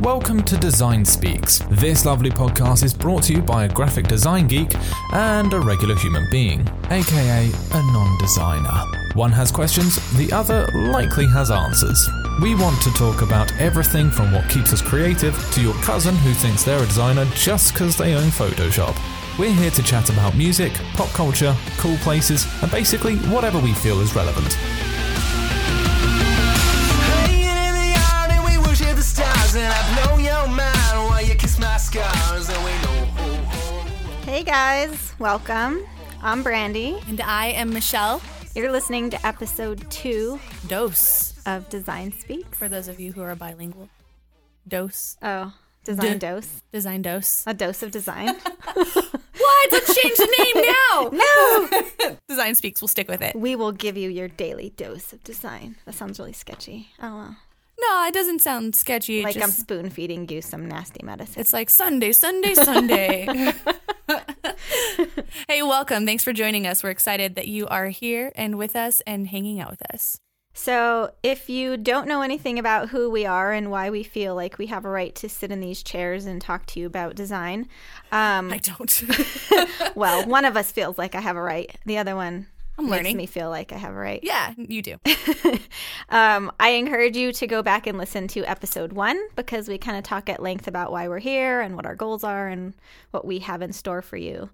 Welcome to Design Speaks. This lovely podcast is brought to you by a graphic design geek and a regular human being, aka a non designer. One has questions, the other likely has answers. We want to talk about everything from what keeps us creative to your cousin who thinks they're a designer just because they own Photoshop. We're here to chat about music, pop culture, cool places, and basically whatever we feel is relevant. Stars and I blow your mind while you kiss my scars and we know. Hey guys, welcome. I'm Brandy. And I am Michelle You're listening to episode two Dose. of Design Speaks. For those of you who are bilingual, Dose. Oh, design D- dose. Design Dose. A dose of design. What? Let's change the name now. no! Design Speaks. We'll stick with it. we will give you your daily dose of design. That sounds really sketchy. I don't know. No, it doesn't sound sketchy. Like I'm spoon feeding you some nasty medicine. It's like Sunday, Sunday, Sunday. hey, welcome. Thanks for joining us. We're excited that you are here and with us and hanging out with us. So, if you don't know anything about who we are and why we feel like we have a right to sit in these chairs and talk to you about design, um, I don't. well, one of us feels like I have a right. The other one I'm makes learning. me feel like I have a right. yeah, you do. um, I encourage you to go back and listen to episode one because we kind of talk at length about why we're here and what our goals are and what we have in store for you.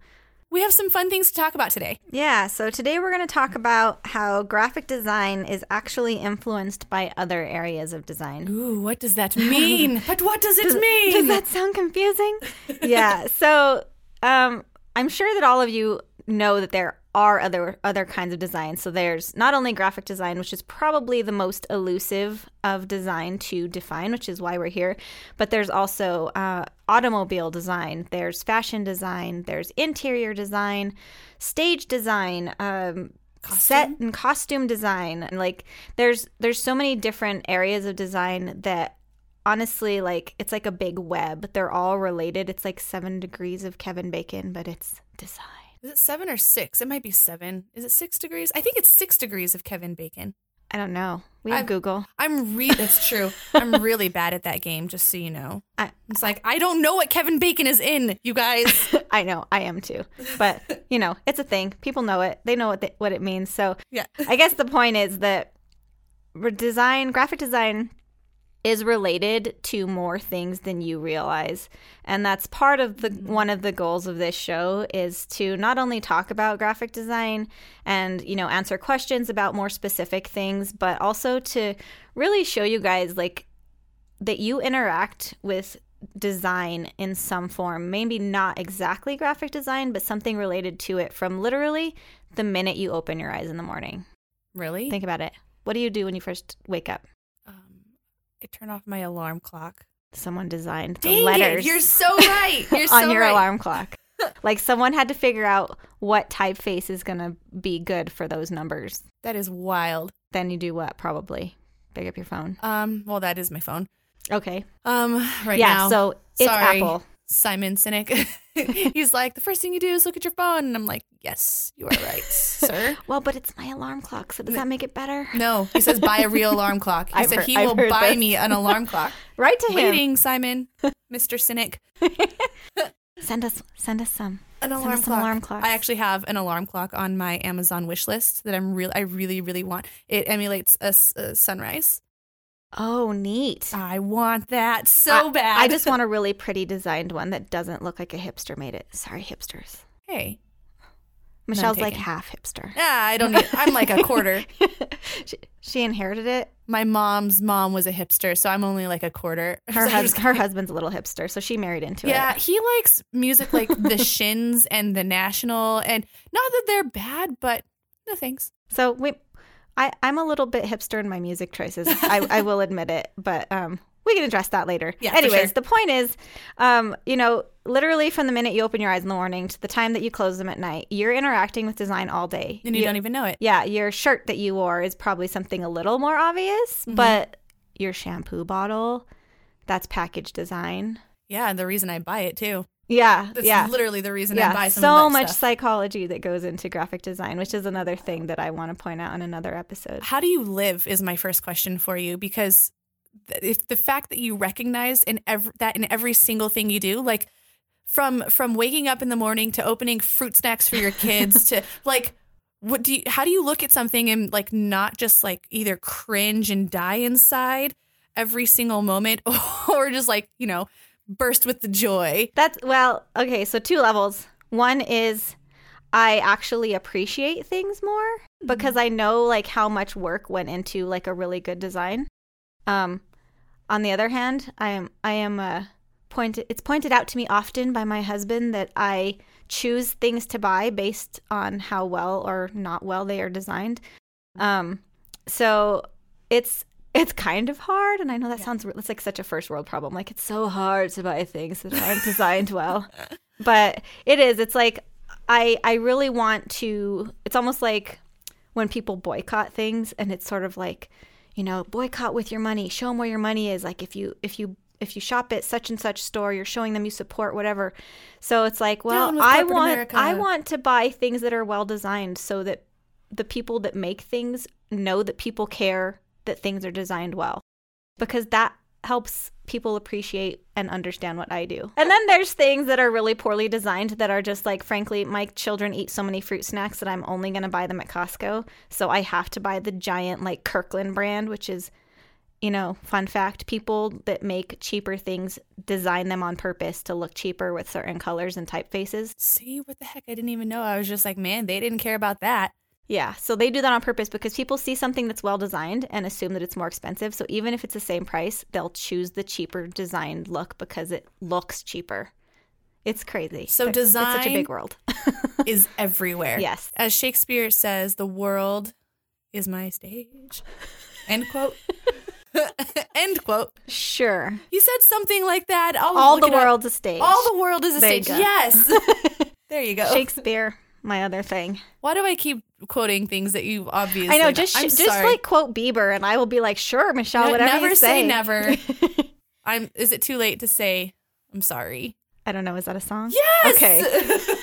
We have some fun things to talk about today. Yeah, so today we're going to talk about how graphic design is actually influenced by other areas of design. Ooh, what does that mean? but what does it mean? Does that sound confusing? yeah. So um, I'm sure that all of you know that there are other other kinds of design. So there's not only graphic design, which is probably the most elusive of design to define, which is why we're here, but there's also uh, automobile design. There's fashion design. There's interior design, stage design. Um, set and costume design and like there's there's so many different areas of design that honestly like it's like a big web they're all related it's like seven degrees of kevin bacon but it's design Is it seven or six? It might be seven. Is it six degrees? I think it's six degrees of Kevin Bacon. i don't know we have I've- google I'm re that's true. I'm really bad at that game, just so you know. I, It's like I don't know what Kevin Bacon is in, you guys. I know i am too but you know it's a thing people know it they know what they, what it means so Yeah. i guess the point is that design graphic design is related to more things than you realize. And that's part of the mm-hmm. one of the goals of this show is to not only talk about graphic design and you know answer questions about more specific things but also to really show you guys like that you interact with design in some form. Maybe not exactly graphic design but something related to it from literally the minute you open your eyes in the morning. Really? think about it. What do you do when you first wake up I turn off my alarm clock. someone designed the Dang letters it! You're so right. You're so on your right. alarm clock. like someone had to figure out what typeface is going to be good for those numbers. That is wild. Then you do what? Probably pick up your phone. Um, well, that is my phone. Okay. Um, right now. yeah. now. So it's Sorry. Apple. Simon Sinek. He's like, the first thing you do is look at your phone, and I'm like, yes, you are right, sir. Well, but it's my alarm clock. So does that make it better? No, he says buy a real alarm clock. He I've said heard- he I've will buy this. me an alarm clock. Right to him. Waiting, Simon, Mr. Cynic. Send us. Send us some. An Send alarm clock. alarm. I actually have an alarm clock on my Amazon wish list that I'm real. I really, really want. It emulates a sunrise. Oh, neat. I want that so I- bad. I just want a really pretty designed one that doesn't look like a hipster made it. Sorry, hipsters. Hey, Michelle's like half hipster. yeah, I don't need. I'm like a quarter. she, she inherited it. My mom's mom was a hipster, so I'm only like a quarter. Her, hus- her husband's a little hipster, so she married into Yeah, it. Yeah, he likes music like the Shins and the National, and not that they're bad, but no thanks. So we, I, I'm a little bit hipster in my music choices. I, I will admit it, but um, we can address that later. Yeah, Anyways, sure. the point is, um, you know, literally from the minute you open your eyes in the morning to the time that you close them at night, you're interacting with design all day. And you You- don't even know it. Yeah, your shirt that you wore is probably something a little more obvious, Mm-hmm. but your shampoo bottle, that's package design. Yeah, and the reason I buy it too. Yeah, That's yeah. literally the reason I yeah, buy some so much stuff. psychology that goes into graphic design, which is another thing that I want to point out in another episode. How do you live is my first question for you because if the fact that you recognize in every, that in every single thing you do, like from from waking up in the morning to opening fruit snacks for your kids to like what do you how do you look at something and like not just like either cringe and die inside every single moment or just like you know burst with the joy That's well, okay, so two levels. One is I actually appreciate things more because I know like how much work went into like a really good design. Um on the other hand, I am I am uh pointed it's pointed out to me often by my husband that I choose things to buy based on how well or not well they are designed. Um so it's it's kind of hard and I know that sounds it's like such a first world problem. Like it's so hard to buy things that aren't designed well. But it is. It's like I I really want to it's almost like when people boycott things and it's sort of like, you know, boycott with your money, show them where your money is. Like if you if you if you shop at such and such store, you're showing them you support whatever. So it's like, well, I want America. I want to buy things that are well designed so that the people that make things know that people care that things are designed well because that helps people appreciate and understand what I do. And then there's things that are really poorly designed that are just like, frankly, my children eat so many fruit snacks that I'm only going to buy them at Costco. So I have to buy the giant, like, Kirkland brand, which is, you know, fun fact people that make cheaper things design them on purpose to look cheaper with certain colors and typefaces. see what the heck i didn't even know i was just like man they didn't care about that Yeah, so they do that on purpose because people see something that's well designed and assume that it's more expensive. So even if it's the same price, they'll choose the cheaper designed look because it looks cheaper. It's crazy. So It's such a big world. is everywhere Yes. as shakespeare says the world is my stage end quote end quote Sure. he said something like that I'll All the it up. world's a stage. all the world is a There stage yes there you go Shakespeare, my other thing. why do i keep quoting things that you obviously I know, just I'm just sorry. like quote Bieber, and I will be like, sure, Michelle, Ne- whatever never you say say. never i'm is it too late to say i'm sorry I don't know. Is that a song? yes Okay.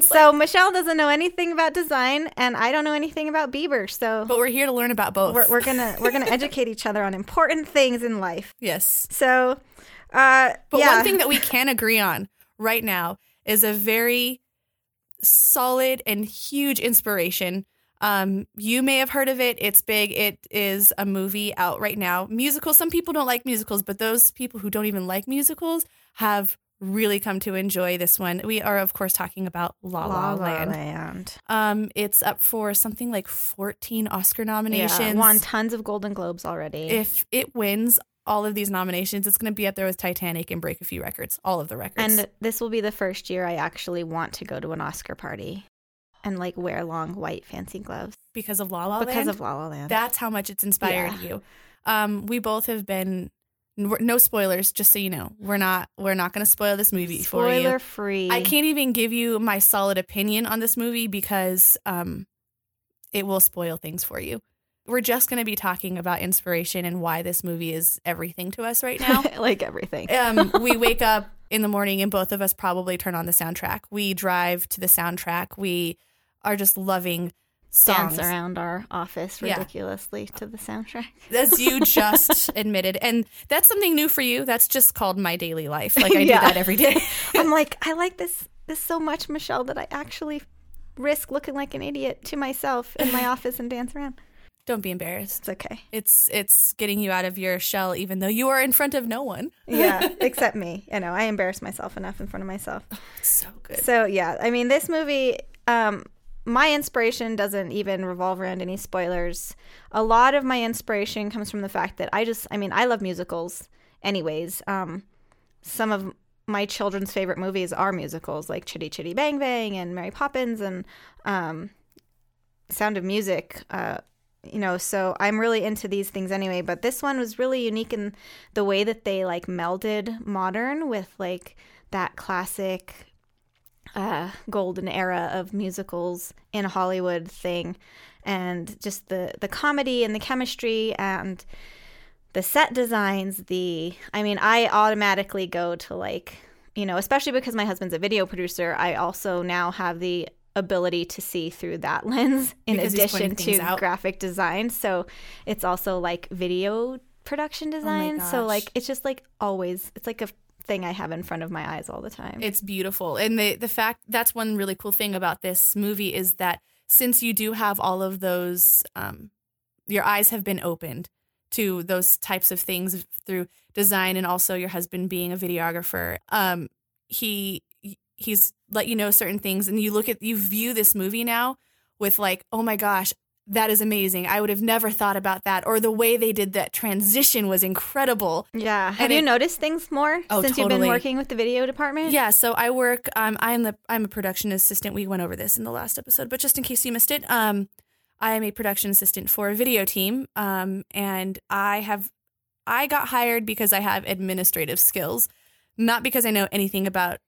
So Michelle doesn't know anything about design, and I don't know anything about Bieber. So but we're here to learn about both we're, we're gonna we're gonna educate each other on important things in life. yes So, uh, But yeah. one thing that we can agree on right now is a very solid and huge inspiration. Um, you may have heard of it. It's big. It is a movie out right now. Musical. Some people don't like musicals, but those people who don't even like musicals have really come to enjoy this one. We are, of course, talking about La La, Land. Land. Um, it's up for something like 14 Oscar nominations. Yeah, won tons of Golden Globes already. if it wins all of these nominations, it's going to be up there with Titanic and break a few records, all of the records. and this will be the first year I actually want to go to an Oscar party and like wear long white fancy gloves because of La La because of La La Land. That's how much it's inspired Yeah. you. Um, we both have been no spoilers, just so you know. We're not we're not going to spoil this movie for you. Spoiler free. I can't even give you my solid opinion on this movie because um, it will spoil things for you. We're just going to be talking about inspiration and why this movie is everything to us right now. like everything. um, we wake up in the morning and both of us probably turn on the soundtrack. We drive to the soundtrack. We are just loving songs. Dance around our office Yeah. ridiculously to the soundtrack. As you just admitted. And that's something new for you. That's just called my daily life. Like I Yeah. do that every day. I'm like, I like this this so much, Michelle, that I actually risk looking like an idiot to myself in my office and dance around. Don't be embarrassed. It's okay. It's it's getting you out of your shell even though you are in front of no one. Yeah, except me. You know, I embarrass myself enough in front of myself. So good. So yeah, I mean, this movie, um, my inspiration doesn't even revolve around any spoilers. A lot of my inspiration comes from the fact that I just, I mean, I love musicals, anyways. Um, some of my children's favorite movies are musicals, like Chitty Chitty Bang Bang and Mary Poppins and um, Sound of Music. Uh, you know, so I'm really into these things anyway. But this one was really unique in the way that they like melded modern with like that classic uh, golden era of musicals in Hollywood thing, and just the the comedy and the chemistry and the set designs. The I mean, I automatically go to like you know, especially because my husband's a video producer. I also now have the ability to see through that lens in Because addition to out. graphic design. So it's also like video production design. so like it's just like always it's like a thing I have in front of my eyes all the time. It's beautiful. And the the fact that's one really cool thing about this movie is that since you do have all of those um your eyes have been opened to those types of things through design and also your husband being a videographer. Um he he's let you know certain things and you look at you view this movie now with like, "Oh my gosh, that is amazing. I would have never thought about that." Or the way they did that transition was incredible. yeah. Have and you it- noticed things more Oh, since you've been working with the video department? Yeah, so I work. Um, I'm the I'm a production assistant. We went over this in the last episode, but just in case you missed it, um, I am a production assistant for a video team. Um, and I have I got hired because I have administrative skills, not because I know anything about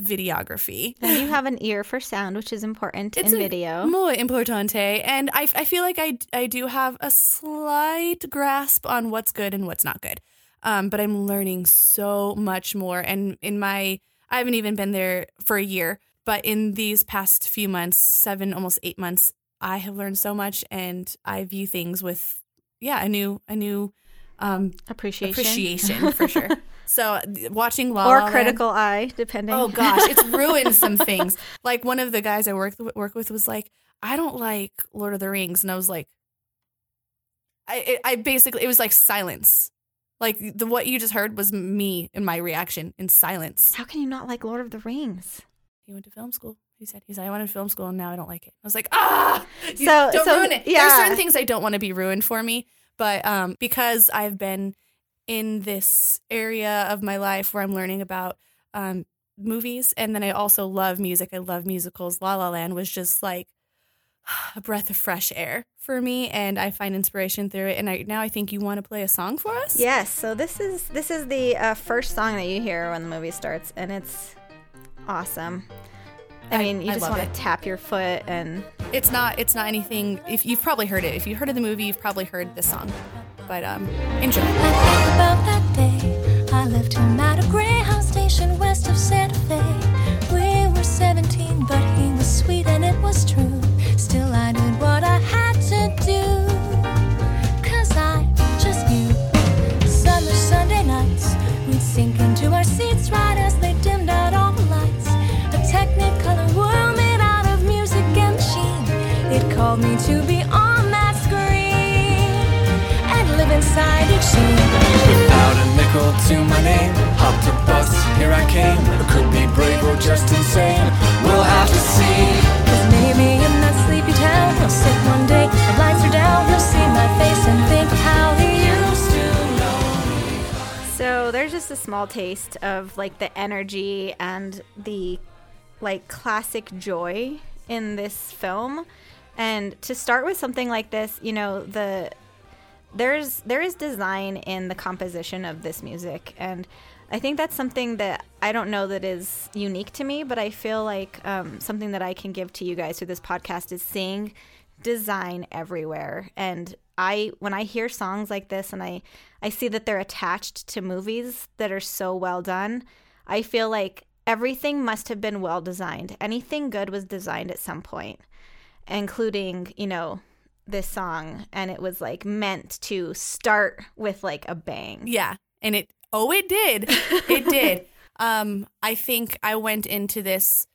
videography. And you have an ear for sound, which is important in video. Muy importante. And I, I feel like I, I do have a slight grasp on what's good and what's not good. Um, but I'm learning so much more. And in my, I haven't even been there for a year, but in these past few months, seven, almost eight months, I have learned so much and I view things with, yeah, a new, a new, um, Appreciation. appreciation for sure. So watching La La or Land- critical eye, depending. Oh gosh, it's ruined some things. Like one of the guys I work work with was like, "I don't like Lord of the Rings," and I was like, I I basically it was like silence. Like the what you just heard was me and my reaction in silence. How can you not like Lord of the Rings? He went to film school. He said he said I went to film school and now I don't like it. I was like, ah, So- don't so, ruin it. There's yeah. certain things I don't want to be ruined for me, but um, because I've been in this area of my life where I'm learning about um, movies, and then I also love music. I love musicals. La La Land was just like a breath of fresh air for me, and I find inspiration through it. And I, now I think you want to play a song for us. Yes. So this is this is the uh, first song that you hear when the movie starts, and it's awesome. I, I- mean, you I just want to tap your foot and It's not. It's not anything. If you've probably heard it, if you've heard of the movie, you've probably heard this song. But um, enjoy. I think about that day. I left him at a Greyhound station west of Santa Fe. We were 17, but he was sweet called me to be on that screen and live inside each scene. Without a nickel to my name, hopped a bus, here I came. I could be brave or just insane. We'll have to see. Cause maybe in that sleepy town, he'll sit one day, the lights are down, he'll see my face and think how he used to know. So there's just a small taste of like the energy and the like classic joy in this film. And to start with something like this, you know, the there's there is design in the composition of this music and I think that's something that I don't know that is unique to me, but I feel like um, something that I can give to you guys through this podcast is seeing design everywhere. And I, when I hear songs like this, and I, I see that they're attached to movies that are so well done, I feel like everything must have been well designed. Anything good was designed at some point, including you know this song, and it was like meant to start with like a bang. Yeah, and it. Oh, it did. It did. um, I think I went into this.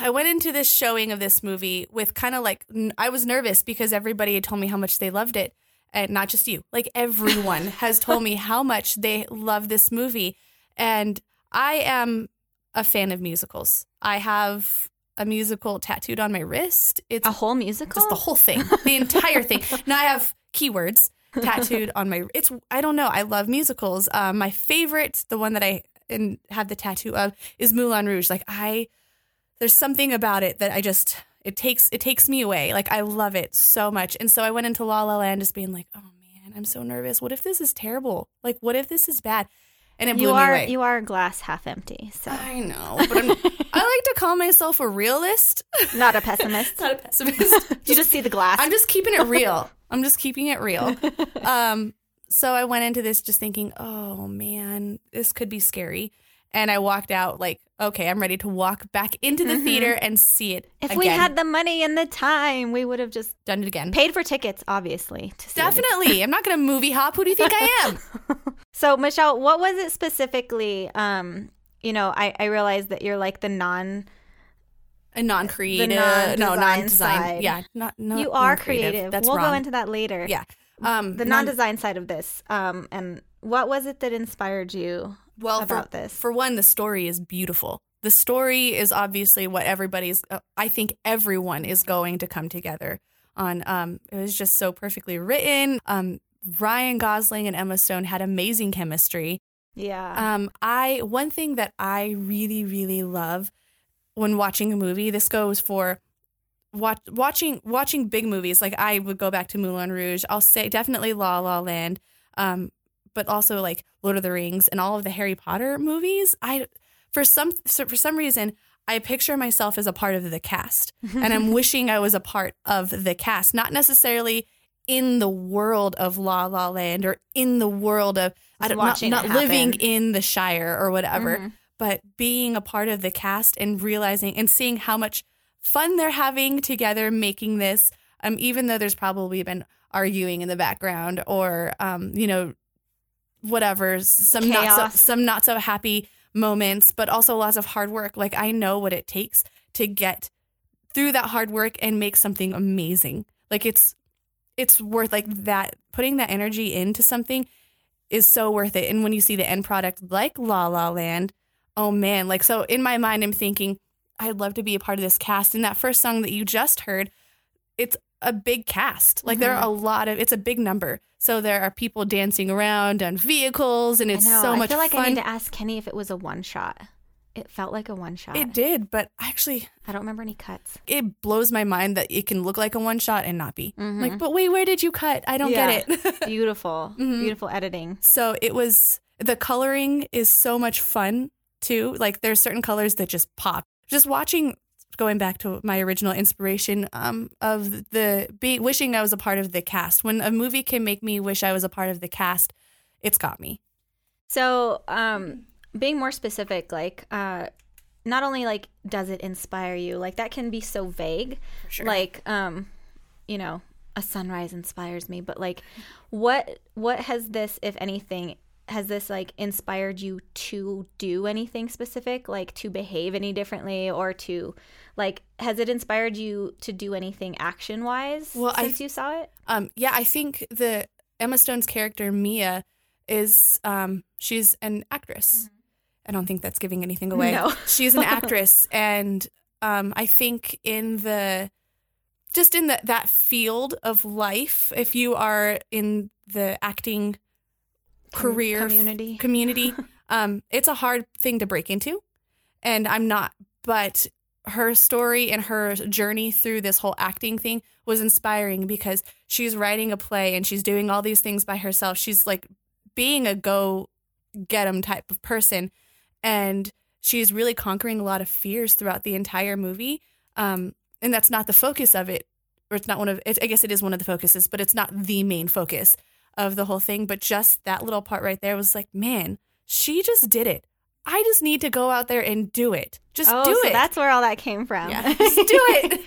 I went into this showing of this movie with kind of like n- I was nervous because everybody had told me how much they loved it, and not just you. Like everyone has told me how much they love this movie, and I am a fan of musicals. I have a musical tattooed on my wrist. It's A whole musical. just the whole thing, the entire thing. Now I have keywords tattooed on my. It's I don't know. I love musicals. Um, my favorite, the one that I and have the tattoo of, is Moulin Rouge. Like I, there's something about it that I just it takes it takes me away. Like I love it so much, and so I went into La La Land just being like, oh man, I'm so nervous. What if this is terrible? Like what if this is bad? And it blew you me are away. you are glass half empty, so I know, but I'm, I like to call myself a realist, not a pessimist. not a pessimist. you just see the glass. I'm just keeping it real. I'm just keeping it real. Um, so I went into this just thinking, oh man, this could be scary. And I walked out like, okay, I'm ready to walk back into the theater and see it. If again. we had the money and the time, we would have just done it again. paid for tickets, obviously. To see. Definitely. I'm not going to movie hop. Who do you think I am? So, Michelle, what was it specifically? Um, you know, I, I realized that you're like the non. A non-creative, no, non-design side. Yeah, not, not you are non-creative. creative. That's we'll wrong. go into that later. yeah. Um, The non- non-design side of this. Um, and what was it that inspired you well about for, this? For one, the story is beautiful. The story is obviously what everybody's. Uh, I think everyone is going to come together on. Um, it was just so perfectly written. Um, Ryan Gosling and Emma Stone had amazing chemistry. yeah. Um, I one thing that I really really love when watching a movie. This goes for watch, watching watching big movies. Like I would go back to Moulin Rouge. I'll say definitely La La Land. Um, but also like Lord of the Rings and all of the Harry Potter movies. I for some so for some reason I picture myself as a part of the cast, and I'm wishing I was a part of the cast, not necessarily in the world of La La Land or in the world of I don't not, not living in the Shire or whatever, Mhm. but being a part of the cast and realizing and seeing how much fun they're having together making this. Um, even though there's probably been arguing in the background or um, you know, whatever, some not so some not so happy moments, but also lots of hard work. Like I know what it takes to get through that hard work and make something amazing. Like it's it's worth like that putting that energy into something is so worth it. And when you see the end product like La La Land, oh man, like so in my mind I'm thinking I'd love to be a part of this cast. And that first song that you just heard, it's a big cast. Like there are a lot of it's a big number. So there are people dancing around on vehicles and it's so much I feel like fun. I need to ask Kenny if it was a one shot. It felt like a one shot. it did, but actually I don't remember any cuts. it blows my mind that it can look like a one shot and not be. Mhm. Like, but wait, where did you cut? I don't get it. beautiful, Mhm. beautiful editing. so it was the coloring is so much fun too. Like there's certain colors that just pop. Just watching going back to my original inspiration um, of the being wishing I was a part of the cast. When a movie can make me wish I was a part of the cast, it's got me. So, um, being more specific, like, uh, not only like does it inspire you, like that can be so vague. sure. Like, um, you know, a sunrise inspires me, but like, what what has this, if anything, has this like inspired you to do anything specific, like to behave any differently, or to like, has it inspired you to do anything action wise Well, I- since you saw it? Um, yeah, I think the Emma Stone's character Mia is um, she's an actress. I don't think that's giving anything away. No. she's an actress, and um, I think in the just in the, that field of life, if you are in the acting career community. community, um, it's a hard thing to break into, and I'm not. But her story and her journey through this whole acting thing was inspiring because she's writing a play and she's doing all these things by herself. She's like being a go get 'em type of person, and she's really conquering a lot of fears throughout the entire movie. Um, and that's not the focus of it, or it's not one of. It, I guess it is one of the focuses, but it's not the main focus of the whole thing. But just that little part right there was like, man, she just did it. I just need to go out there and do it. Just oh, do so it. that's where all that came from. yeah, just do it.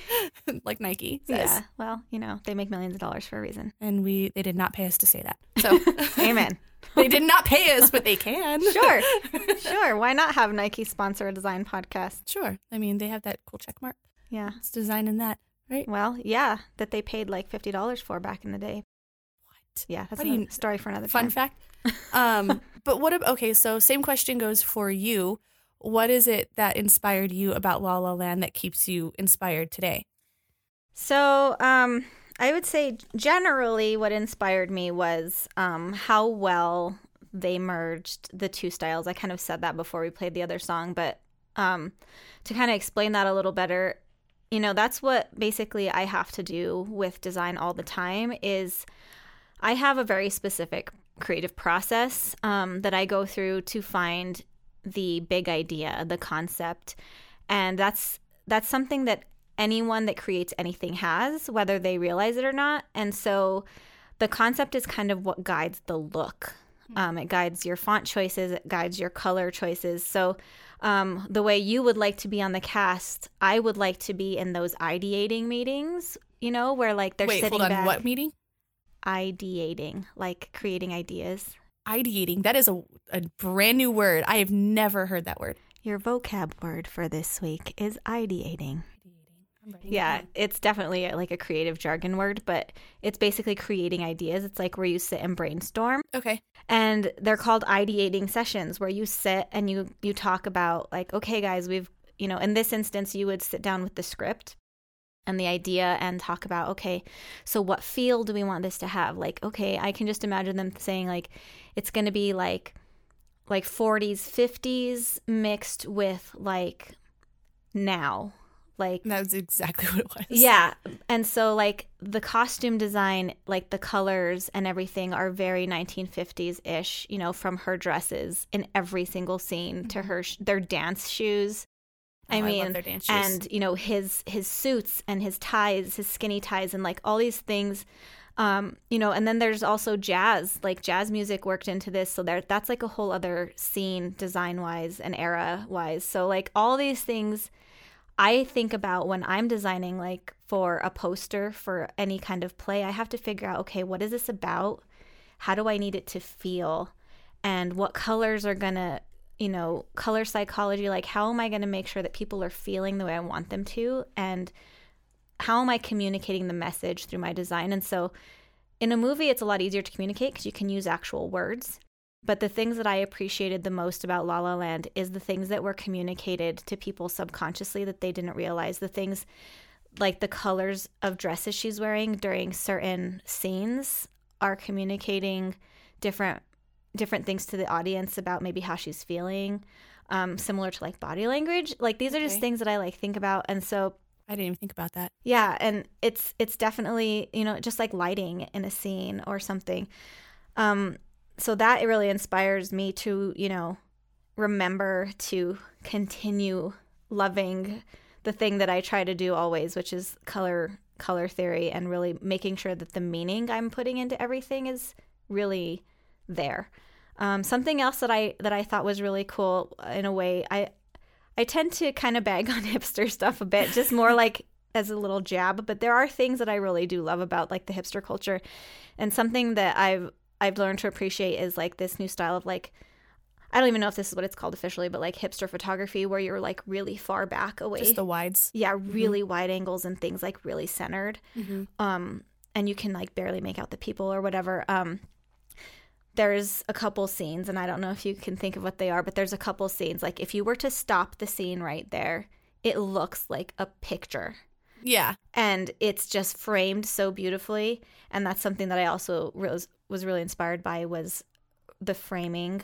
like Nike says. Yeah. Well, you know, they make millions of dollars for a reason. And we they did not pay us to say that. So Amen. they did not pay us, but they can. Sure. Sure. Why not have Nike sponsor a design podcast? Sure. I mean, they have that cool check mark. Yeah. It's designing that, right? Well, yeah, that they paid like fifty dollars for back in the day. What? Yeah, that's What a you- story for another Fun time. fact. Um, but what? ab- Okay, so same question goes for you. What is it that inspired you about La La Land that keeps you inspired today? So, um, I would say generally what inspired me was um, how well they merged the two styles. I kind of said that before we played the other song, but um, to kind of explain that a little better, you know, that's what basically I have to do with design all the time is I have a very specific creative process um, that I go through to find the big idea, the concept, and that's that's something that anyone that creates anything has, whether they realize it or not. And so, the concept is kind of what guides the look Um, it guides your font choices. It guides your color choices. So, um, the way you would like to be on the cast, I would like to be in those ideating meetings. You know, where like they're Wait, sitting hold on. back, What meeting? Ideating, like creating ideas. Ideating. That is a, a brand new word. I have never heard that word. Your vocab word for this week is ideating. Yeah, it's definitely uh, like a creative jargon word, but it's basically creating ideas. It's like where you sit and brainstorm. Okay. And they're called ideating sessions where you sit and you you talk about like, okay guys, we've, you know, in this instance you would sit down with the script and the idea and talk about, okay, so what feel do we want this to have? Like, okay, I can just imagine them saying like it's going to be like like 40s, 50s mixed with like now. Like That was exactly what it was. yeah. And so like the costume design, like the colors and everything are very 1950s ish, you know, from her dresses in every single scene to mm-hmm. her sh- their dance shoes. Oh, I I love mean, shoes. and you know his his suits and his ties, his skinny ties, and like all these things, um, you know. And then there's also jazz, like jazz music worked into this, so there that's like a whole other scene design wise and era wise. So like all these things, I think about when I'm designing like for a poster for any kind of play. I have to figure out, okay, what is this about? How do I need it to feel? And what colors are gonna you know, color psychology, like how am I going to make sure that people are feeling the way I want them to? And how am I communicating the message through my design? And so in a movie, it's a lot easier to communicate because you can use actual words. But the things that I appreciated the most about La La Land is the things that were communicated to people subconsciously that they didn't realize. The things like the colors of dresses she's wearing during certain scenes are communicating different different things to the audience about maybe how she's feeling um, similar to like body language like these are just Okay. things that i like think about and so I didn't even think about that. yeah and it's it's definitely you know just like lighting in a scene or something um so that it really inspires me to you know remember to continue loving the thing that i try to do always which is color color theory and really making sure that the meaning i'm putting into everything is really there um, something else that i that i thought was really cool uh, in a way i I tend to kind of bag on hipster stuff a bit, just more like as a little jab. But there are things that I really do love about like the hipster culture, and something that I've I've learned to appreciate is like this new style of like I don't even know if this is what it's called officially, but like hipster photography, where you're like really far back away, Just the wides. yeah, really wide angles and things like really centered, Mm-hmm. um, and you can like barely make out the people or whatever. Um, there's a couple scenes, and I don't know if you can think of what they are, but there's a couple scenes. Like if you were to stop the scene right there, it looks like a picture. Yeah. And it's just framed so beautifully, and that's something that I also was was really inspired by was the framing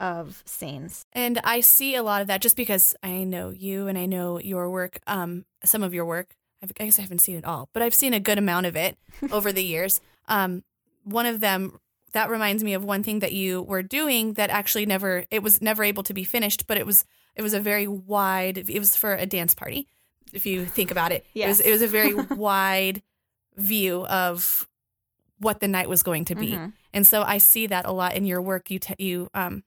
of scenes. And I see a lot of that just because I know you and I know your work, um, some of your work. I've, I guess I haven't seen it all, but I've seen a good amount of it over the years. Um, one of them that reminds me of one thing that you were doing that actually never it was never able to be finished, but it was it was a very wide. It was for a dance party. If you think about it, it was it was a very wide view of what the night was going to be, Mhm. and so I see that a lot in your work. You t- you um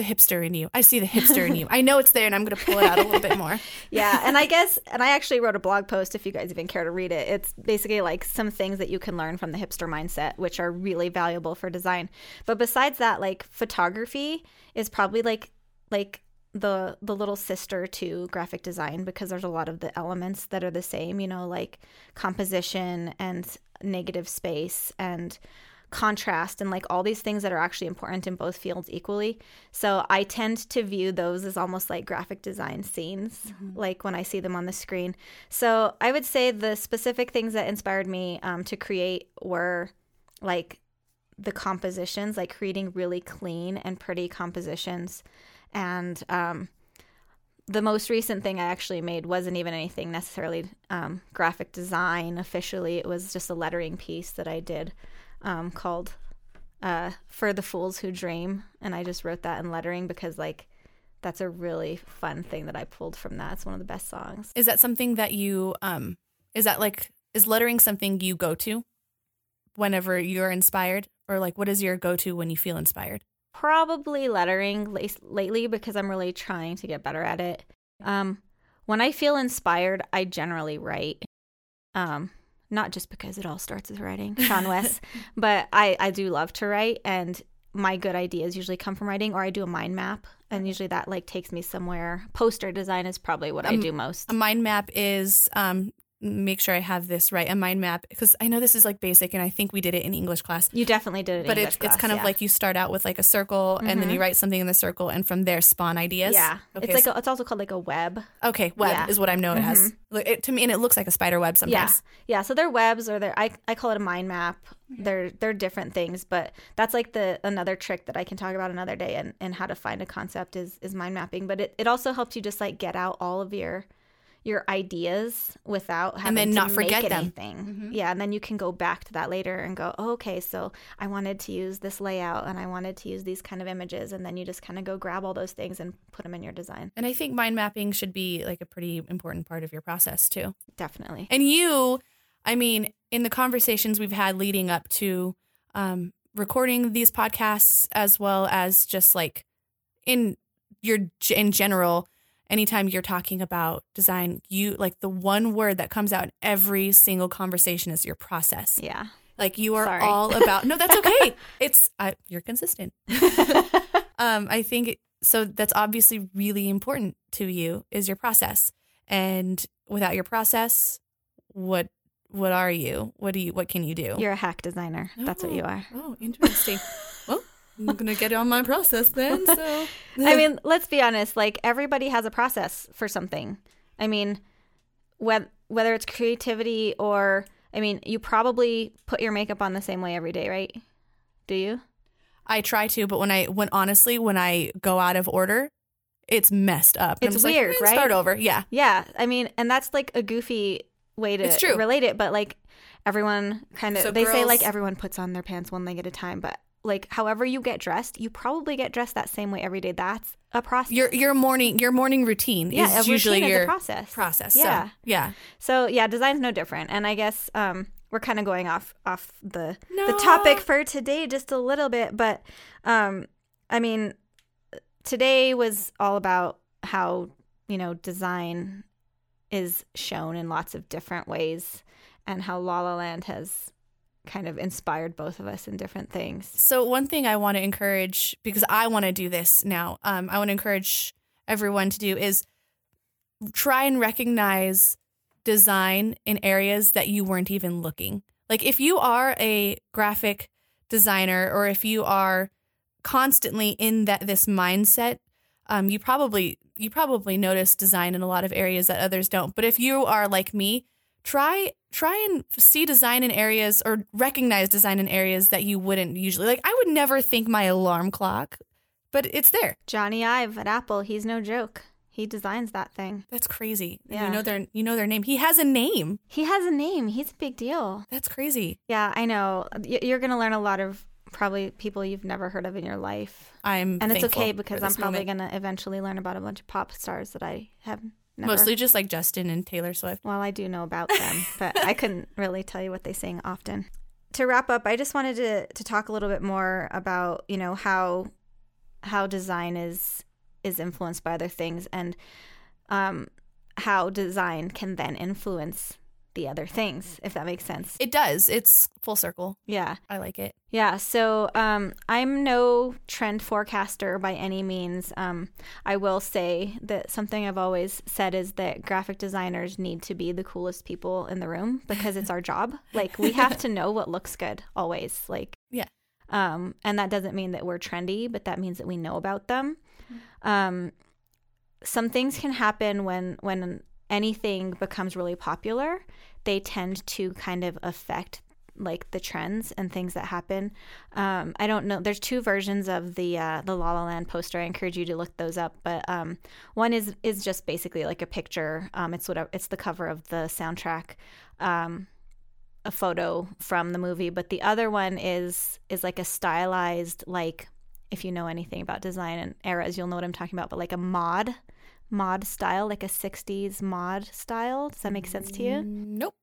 the hipster in you. I see the hipster in you. I know it's there, and I'm going to pull it out a little bit more. yeah and i guess and i actually wrote a blog post if you guys even care to read it it's basically like some things that you can learn from the hipster mindset which are really valuable for design but besides that like photography is probably like like the the little sister to graphic design because there's a lot of the elements that are the same you know like composition and negative space and contrast and like all these things that are actually important in both fields equally. So I tend to view those as almost like graphic design scenes, like when I see them on the screen. So I would say the specific things that inspired me um, to create were like the compositions, like creating really clean and pretty compositions. And um, the most recent thing I actually made wasn't even anything necessarily um, graphic design officially. It was just a lettering piece that I did um, called uh, "For the Fools Who Dream," and I just wrote that in lettering because like that's a really fun thing that I pulled from that. It's one of the best songs. Is that something that you um is that like is lettering something you go to whenever you're inspired or like what is your go-to when you feel inspired? Probably lettering la- lately because I'm really trying to get better at it. Um, when I feel inspired, I generally write. Um, not just because it all starts with writing, Sean West, but I, I do love to write and my good ideas usually come from writing or I do a mind map and usually that like takes me somewhere. Poster design is probably what I Um, do most. A mind map is um make sure I have this right. A mind map because I know this is like basic and I think we did it in English class. you definitely did it in But English it's class, it's kind of yeah. like you start out with like a circle and then you mm-hmm. write something in the circle and from there spawn ideas. yeah. Okay. It's like so- a, it's also called like a web. okay, web yeah. is what I know it as. Mm-hmm. Look, It, to me and it looks like a spider web sometimes. Yeah, yeah. So they're webs, or they're I, I call it a mind map. They're they're different things, but that's like the another trick that I can talk about another day, and, and how to find a concept is is mind mapping. But it, it also helps you just like get out all of your your ideas without having then to not make forget them. anything. Yeah, and then you can go back to that later and go, oh, okay, so I wanted to use this layout and I wanted to use these kind of images, and then you just kind of go grab all those things and put them in your design. And I think mind mapping should be like a pretty important part of your process too. Definitely. And you, I mean, in the conversations we've had leading up to um, recording these podcasts, as well as just like in your in general, anytime you're talking about design, you like the one word that comes out in every single conversation is your process. Yeah. Like you are Sorry. all about. No, that's okay. it's I, you're consistent. um, I think so. That's obviously really important to you is your process, and without your process, what what are you? What do you? What can you do? You're a hack designer. That's what you are. Oh, interesting. I'm gonna get on my process then. So I mean, let's be honest. Like everybody has a process for something. I mean, whether whether it's creativity or I mean, you probably put your makeup on the same way every day, right? Do you? I try to, but when I when honestly when I go out of order, it's messed up. I'm It's just like, weird, "Eh, right? Start over. Yeah. Yeah. I mean, and that's like a goofy way to It's true. relate it, but like everyone kind of So they say like everyone puts on their pants one leg at a time, but like however you get dressed, you probably get dressed that same way every day. That's a process. Your your morning your morning routine yeah, is usually is your a process. process. Yeah. So, yeah. So yeah, design's no different. And I guess um, we're kind of going off off the No. the topic for today just a little bit, but um, I mean, today was all about how you know design is shown in lots of different ways, and how La La Land has kind of inspired both of us in different things. So one thing I want to encourage because I want to do this now. Um, I want to encourage everyone to do is try and recognize design in areas that you weren't even looking. Like if you are a graphic designer or if you are constantly in that this mindset, um, you probably you probably notice design in a lot of areas that others don't. But if you are like me, try try and see design in areas or recognize design in areas that you wouldn't usually like. I would never think my alarm clock, but it's there. Jony Ive at Apple, he's no joke. He designs that thing. That's crazy. Yeah. You know their you know their name. He has a name. He has a name. He's a big deal. That's crazy. Yeah, I know. Y- You're going to learn a lot of probably people you've never heard of in your life. I'm And it's okay because I'm probably moment. going to eventually learn about a bunch of pop stars that I have never. mostly just like Justin and Taylor Swift. Well, I do know about them, but I couldn't really tell you what they sing often. To wrap up, I just wanted to to talk a little bit more about, you know, how how design is is influenced by other things and um how design can then influence the other things, if that makes sense. It does. It's full circle. Yeah. I like it. Yeah, so um, I'm no trend forecaster by any means. Um, I will say that something I've always said is that graphic designers need to be the coolest people in the room because it's our job. Like we have to know what looks good always. Like Yeah. um, and that doesn't mean that we're trendy, but that means that we know about them. Um, some things can happen when when anything becomes really popular. They tend to kind of affect like the trends and things that happen. Um, I don't know. There's two versions of the uh, the La La Land poster. I encourage you to look those up. But um, one is is just basically like a picture. Um, it's whatever. It's the cover of the soundtrack. Um, a photo from the movie, but the other one is is like a stylized like if you know anything about design and eras, you'll know what I'm talking about, but like a mod mod style, like a 60s mod style. Does that make sense to you? Nope.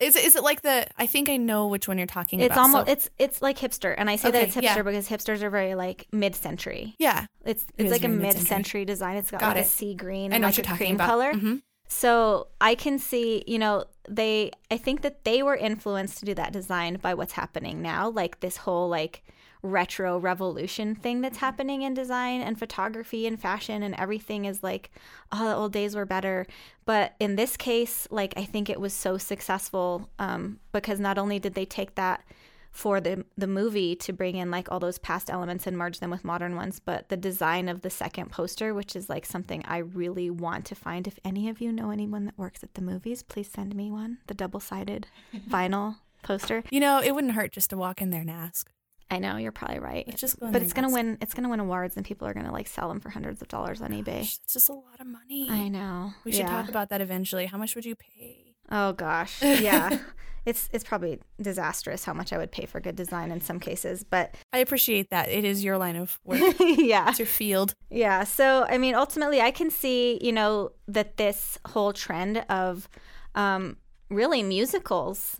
Is it, is it like the? I think I know which one you're talking It's about. It's almost So- it's it's like hipster, and I say that it's hipster yeah. because hipsters are very like mid-century. yeah. It's It it's like a mid-century. mid-century design. It's got, Got like it. a sea green I and know like what a cream about. color. Mhm. So I can see, you know, they I think that they were influenced to do that design by what's happening now, like this whole like retro revolution thing that's happening in design and photography and fashion and everything is like oh the old days were better. But in this case like i think it was so successful um, because not only did they take that for the the movie to bring in like all those past elements and merge them with modern ones but the design of the second poster which is like something i really want to find. If any of you know anyone that works at the movies please send me one the double-sided vinyl poster. You know, it wouldn't hurt just to walk in there and ask. I know you're probably right Let's just go in but it's gonna win it's gonna win awards and people are gonna like sell them for hundreds of dollars on ebay Gosh, It's just a lot of money. i know We should Yeah. talk about that eventually. How much would you pay? oh gosh yeah it's it's probably disastrous how much i would pay for good design in some cases but I appreciate that. It is your line of work. yeah it's your field. Yeah. So, I mean, ultimately, I can see, you know, that this whole trend of um, really musicals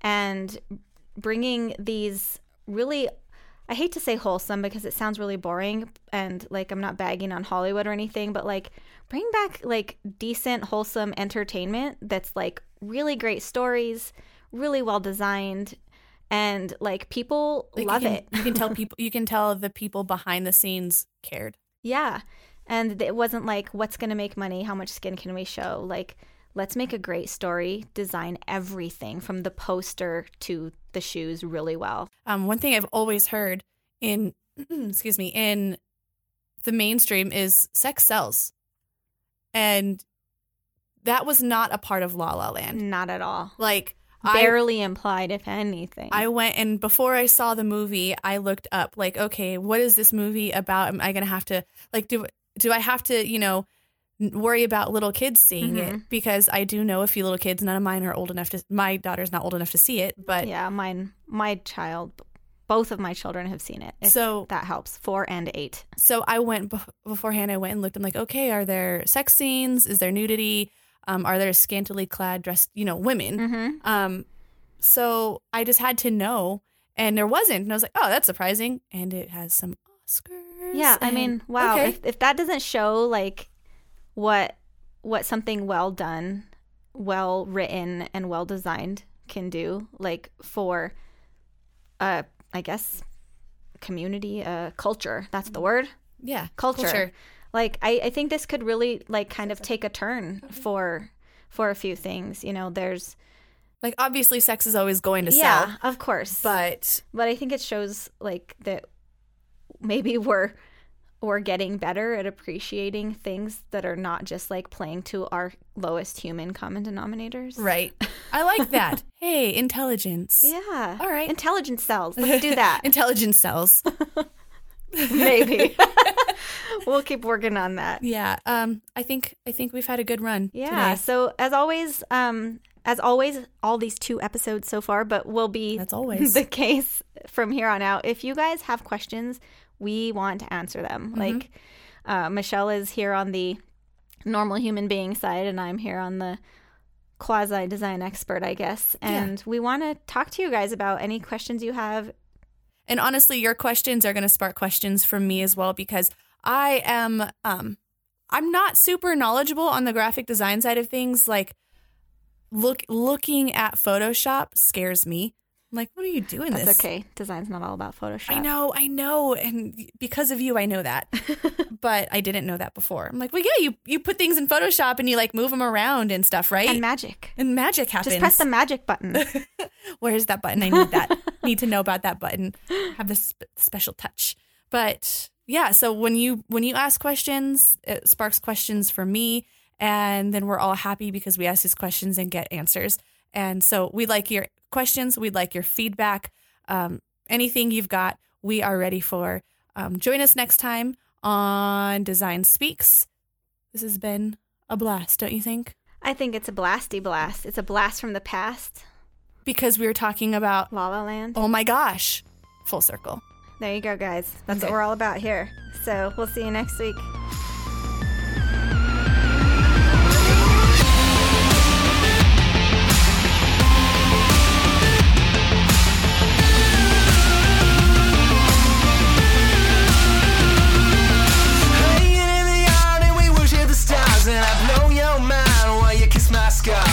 and bringing these really, I hate to say wholesome because it sounds really boring and like I'm not bagging on Hollywood or anything, but like bring back like decent, wholesome entertainment that's like really great stories, really well designed. And like people Like, love you can, it. You can tell people. You can tell the people behind the scenes cared. Yeah. And it wasn't like, what's going to make money? How much skin can we show? Like, let's make a great story, design everything from the poster to the shoes really well. Um, one thing I've always heard in, excuse me, in the mainstream is sex sells, and that was not a part of La La Land. Not at all. Like I, Barely implied, if anything. I went and before I saw the movie, I looked up like, okay, what is this movie about? Am I gonna have to like do do I have to you know worry about little kids seeing it because I do know a few little kids. None of mine are old enough to. My daughter's not old enough to see it, but yeah, mine, my child, both of my children have seen it. So- that helps. Four and eight. so I went beforehand. I went and looked. I'm like, okay, are there sex scenes? Is there nudity? Um, are there scantily clad dressed, you know, women? Mm-hmm. Um, so I just had to know, and there wasn't. And I was like, oh, that's surprising. And it has some Oscars. Yeah, I mean, wow. okay. If, if that doesn't show like what what something well done, well written, and well designed can do, like for uh, I guess community, uh, culture. That's the word. yeah, Culture. Like I, I think this could really like kind of take a turn for for a few things. You know, there's Like obviously, sex is always going to yeah, sell, Yeah, of course, but but I think it shows like that maybe we're we're getting better at appreciating things that are not just like playing to our lowest human common denominators. right. I like that. hey, intelligence. Yeah. All right. Intelligence sells. Let's do that. Intelligence sells. maybe. we'll keep working on that. Yeah. Um. I think I think we've had a good run. Yeah. Today. So as always, um, as always, all these two episodes so far, but will be That's always. the case from here on out. If you guys have questions, we want to answer them. Mm-hmm. Like uh, Michelle is here on the normal human being side, and I'm here on the quasi design expert, I guess. And we want to talk to you guys about any questions you have. And honestly, your questions are going to spark questions from me as well because I am um I'm not super knowledgeable on the graphic design side of things like look looking at Photoshop scares me. I'm like, what are you doing That's this? okay. Design's not all about Photoshop. I know, I know, and because of you, I know that. but I didn't know that before. I'm like, well, yeah, you you put things in Photoshop and you like move them around and stuff, right? And magic. And magic happens. Just press the magic button. Where's that button? I need that. need to know about that button. Have this sp- special touch. But yeah, so when you when you ask questions, it sparks questions for me, and then we're all happy because we ask these questions and get answers. And so we like your questions. We'd like your feedback. Um, anything you've got, we are ready for. Um, join us next time on Design Speaks. This has been a blast, don't you think? I think it's a blasty blast. It's a blast from the past. Because we were talking about, La La Land. oh my gosh, full circle. There you go, guys. That's Okay. what we're all about here. So we'll see you next week. Moscow.